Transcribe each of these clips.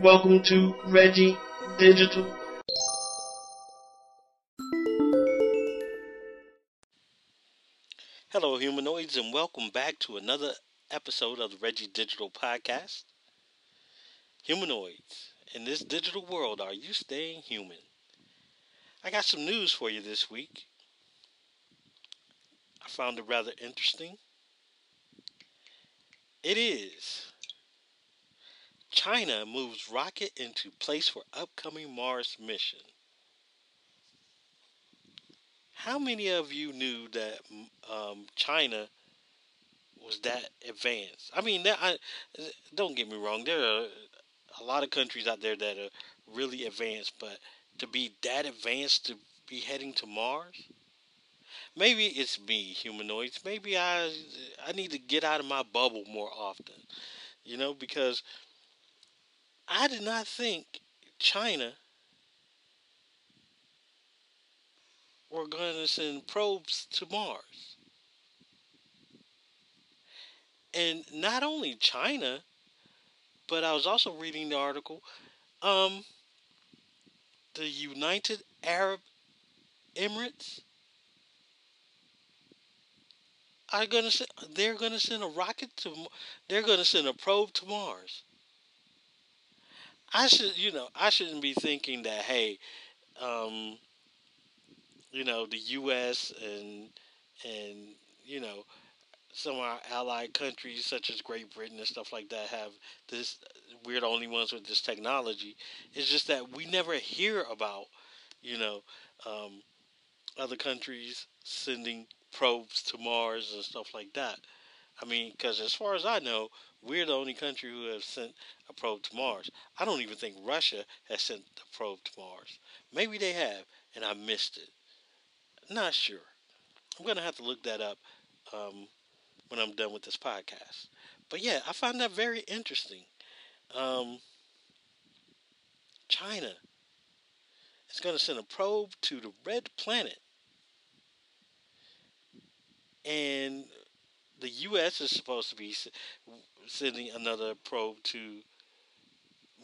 Welcome to Reggie Digital. Hello, humanoids, and welcome back to another episode of the Reggie Digital Podcast. Humanoids, in this digital world, are you staying human? I got some news for you this week. I found it rather interesting. It is China moves rocket into place for upcoming Mars mission. How many of you knew that um, China was that advanced? I mean, that, I, don't get me wrong. There are a lot of countries out there that are really advanced, but to be that advanced to be heading to Mars? Maybe it's me, humanoids. Maybe I I need to get out of my bubble more often. You know, because I did not think China were going to send probes to Mars. And not only China, but I was also reading the article. Um, the United Arab Emirates are gonna send, they're gonna send a rocket to they're gonna send a probe to Mars. I should you know I shouldn't be thinking that hey, um, you know the U.S. and and you know some of our allied countries such as Great Britain and stuff like that have this we're the only ones with this technology. It's just that we never hear about you know um, other countries sending probes to Mars and stuff like that. I mean, because as far as I know, we're the only country who have sent a probe to Mars. I don't even think Russia has sent a probe to Mars. Maybe they have, and I missed it. Not sure. I'm going to have to look that up um, when I'm done with this podcast. But yeah, I find that very interesting. Um, China is going to send a probe to the red planet. And the U.S. is supposed to be sending another probe to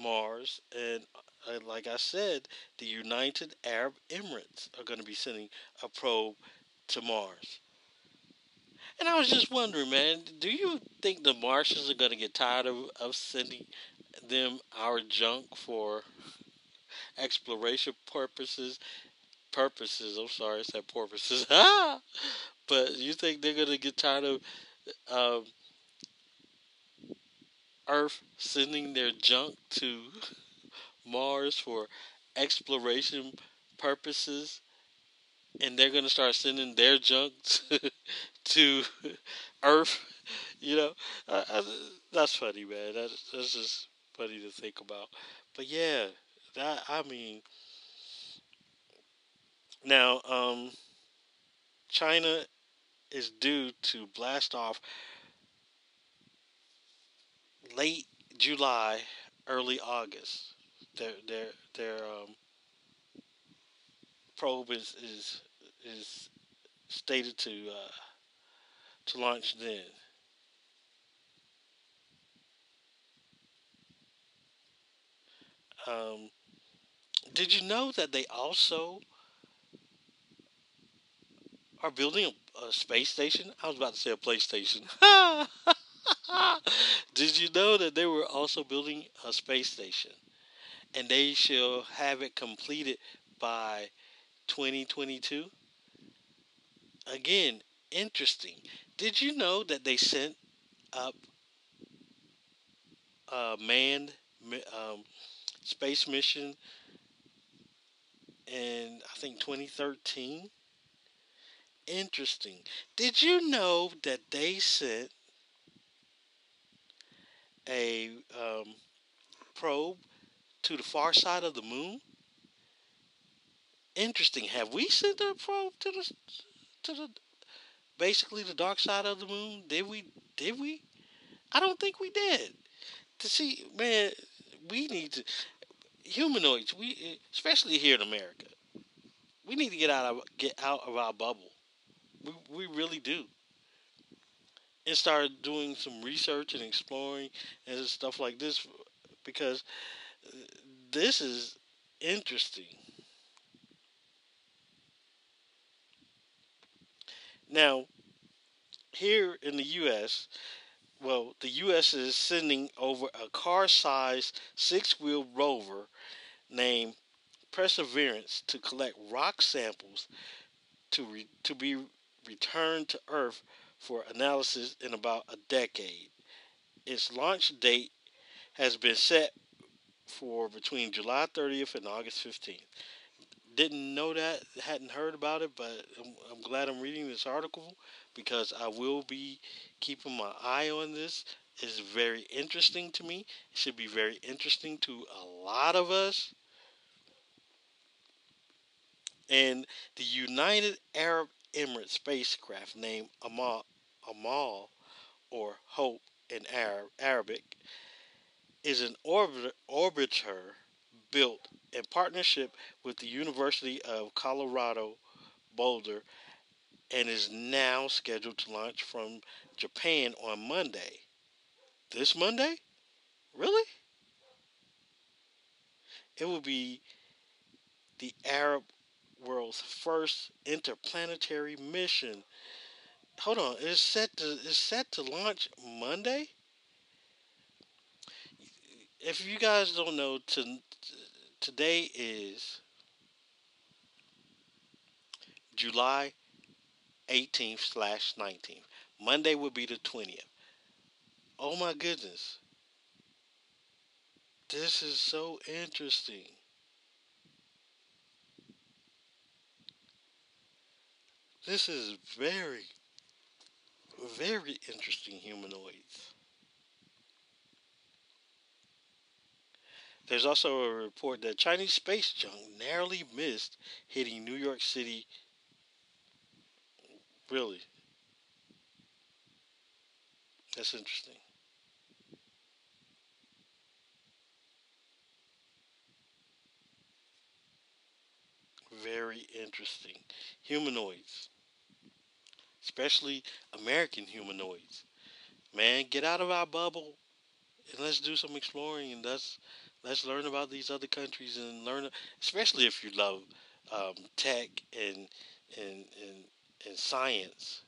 Mars. And uh, like I said, the United Arab Emirates are going to be sending a probe to Mars. And I was just wondering, man, do you think the Martians are going to get tired of, of sending them our junk for exploration purposes? Purposes, I'm sorry, I said purposes. but you think they're to get tired of um, Earth sending their junk to Mars for exploration purposes? and they're gonna start sending their junk to, Earth. You know, I, I, that's funny, man. That, that's just funny to think about. But yeah, that I mean, now um, China is due to blast off late July, early August. Their their their um, probe is, is is stated to uh, to launch then. Um, did you know that they also are building a, a space station? I was about to say a PlayStation. did you know that they were also building a space station? And they shall have it completed by 2022? Again, interesting. Did you know that they sent up a manned um, space mission in, I think, 2013? Interesting. Did you know that they sent a um, probe to the far side of the moon? Interesting. Have we sent a probe to the to the basically the dark side of the moon? Did we? Did we? I don't think we did. To see, man, we need to humanoids. We especially here in America, we need to get out of get out of our bubble. We we really do. And start doing some research and exploring and stuff like this because this is interesting. Now, here in the U.S., well, the U.S. is sending over a car sized six wheel rover named Perseverance to collect rock samples to, re- to be returned to Earth for analysis in about a decade. Its launch date has been set for between July 30th and August 15th. Didn't know that, hadn't heard about it, but I'm, I'm glad I'm reading this article because I will be keeping my eye on this. It's very interesting to me. It should be very interesting to a lot of us. And the United Arab Emirates spacecraft named Amal, Amal or Hope in Arab, Arabic is an orbiter built in partnership with the University of Colorado Boulder and is now scheduled to launch from Japan on Monday. This Monday? Really? It will be the Arab world's first interplanetary mission. Hold on, it's set to it's set to launch Monday. If you guys don't know, to, today is July 18th slash 19th. Monday will be the 20th. Oh my goodness. This is so interesting. This is very, very interesting humanoids. There's also a report that Chinese space junk narrowly missed hitting New York City. Really? That's interesting. Very interesting. Humanoids especially American humanoids. Man, get out of our bubble and let's do some exploring and let's let's learn about these other countries and learn, especially if you love um, tech and and and and science.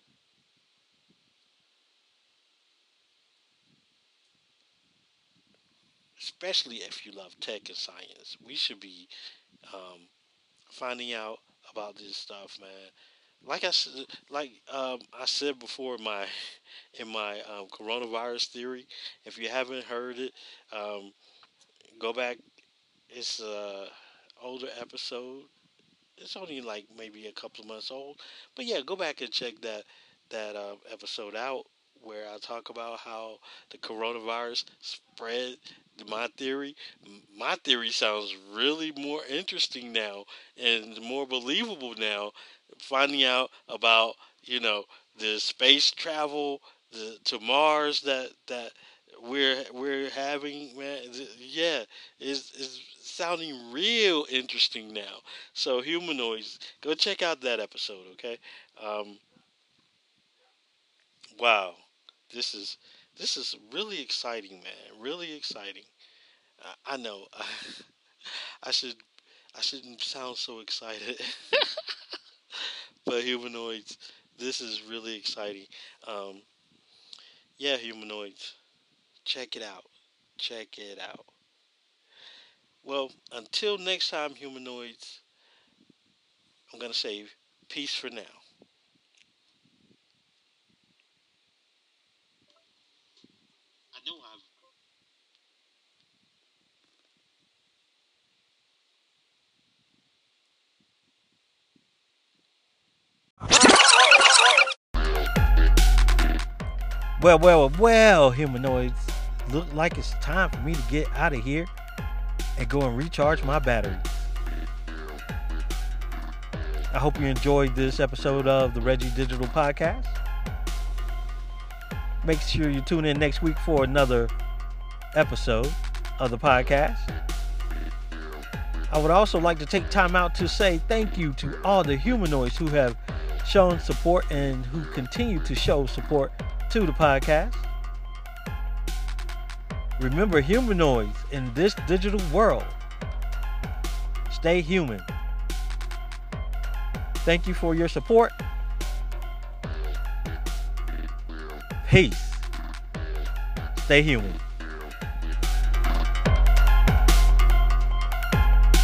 Especially if you love tech and science, we should be um, finding out about this stuff, man like I like um, I said before in my in my um, coronavirus theory. If you haven't heard it, um, go back. It's a older episode. It's only like maybe a couple of months old, but yeah, go back and check that that uh, episode out where I talk about how the coronavirus spread. My theory, my theory sounds really more interesting now and more believable now finding out about you know the space travel the, to Mars that that we're we're having man yeah is is sounding real interesting now. So humanoids go check out that episode okay? Um, wow this is this is really exciting man really exciting. I, I know I, I should I shouldn't sound so excited but humanoids, this is really exciting. Um, yeah, humanoids, check it out. Check it out. Well, until next time, humanoids, I'm going to say peace for now. Well, well, well, humanoids. Look like it's time for me to get out of here and go and recharge my batteries. I hope you enjoyed this episode of the Reggie Digital Podcast. Make sure you tune in next week for another episode of the podcast. I would also like to take time out to say thank you to all the humanoids who have shown support and who continue to show support to the podcast. Remember, humanoids in this digital world stay human. Thank you for your support. Peace. Stay human.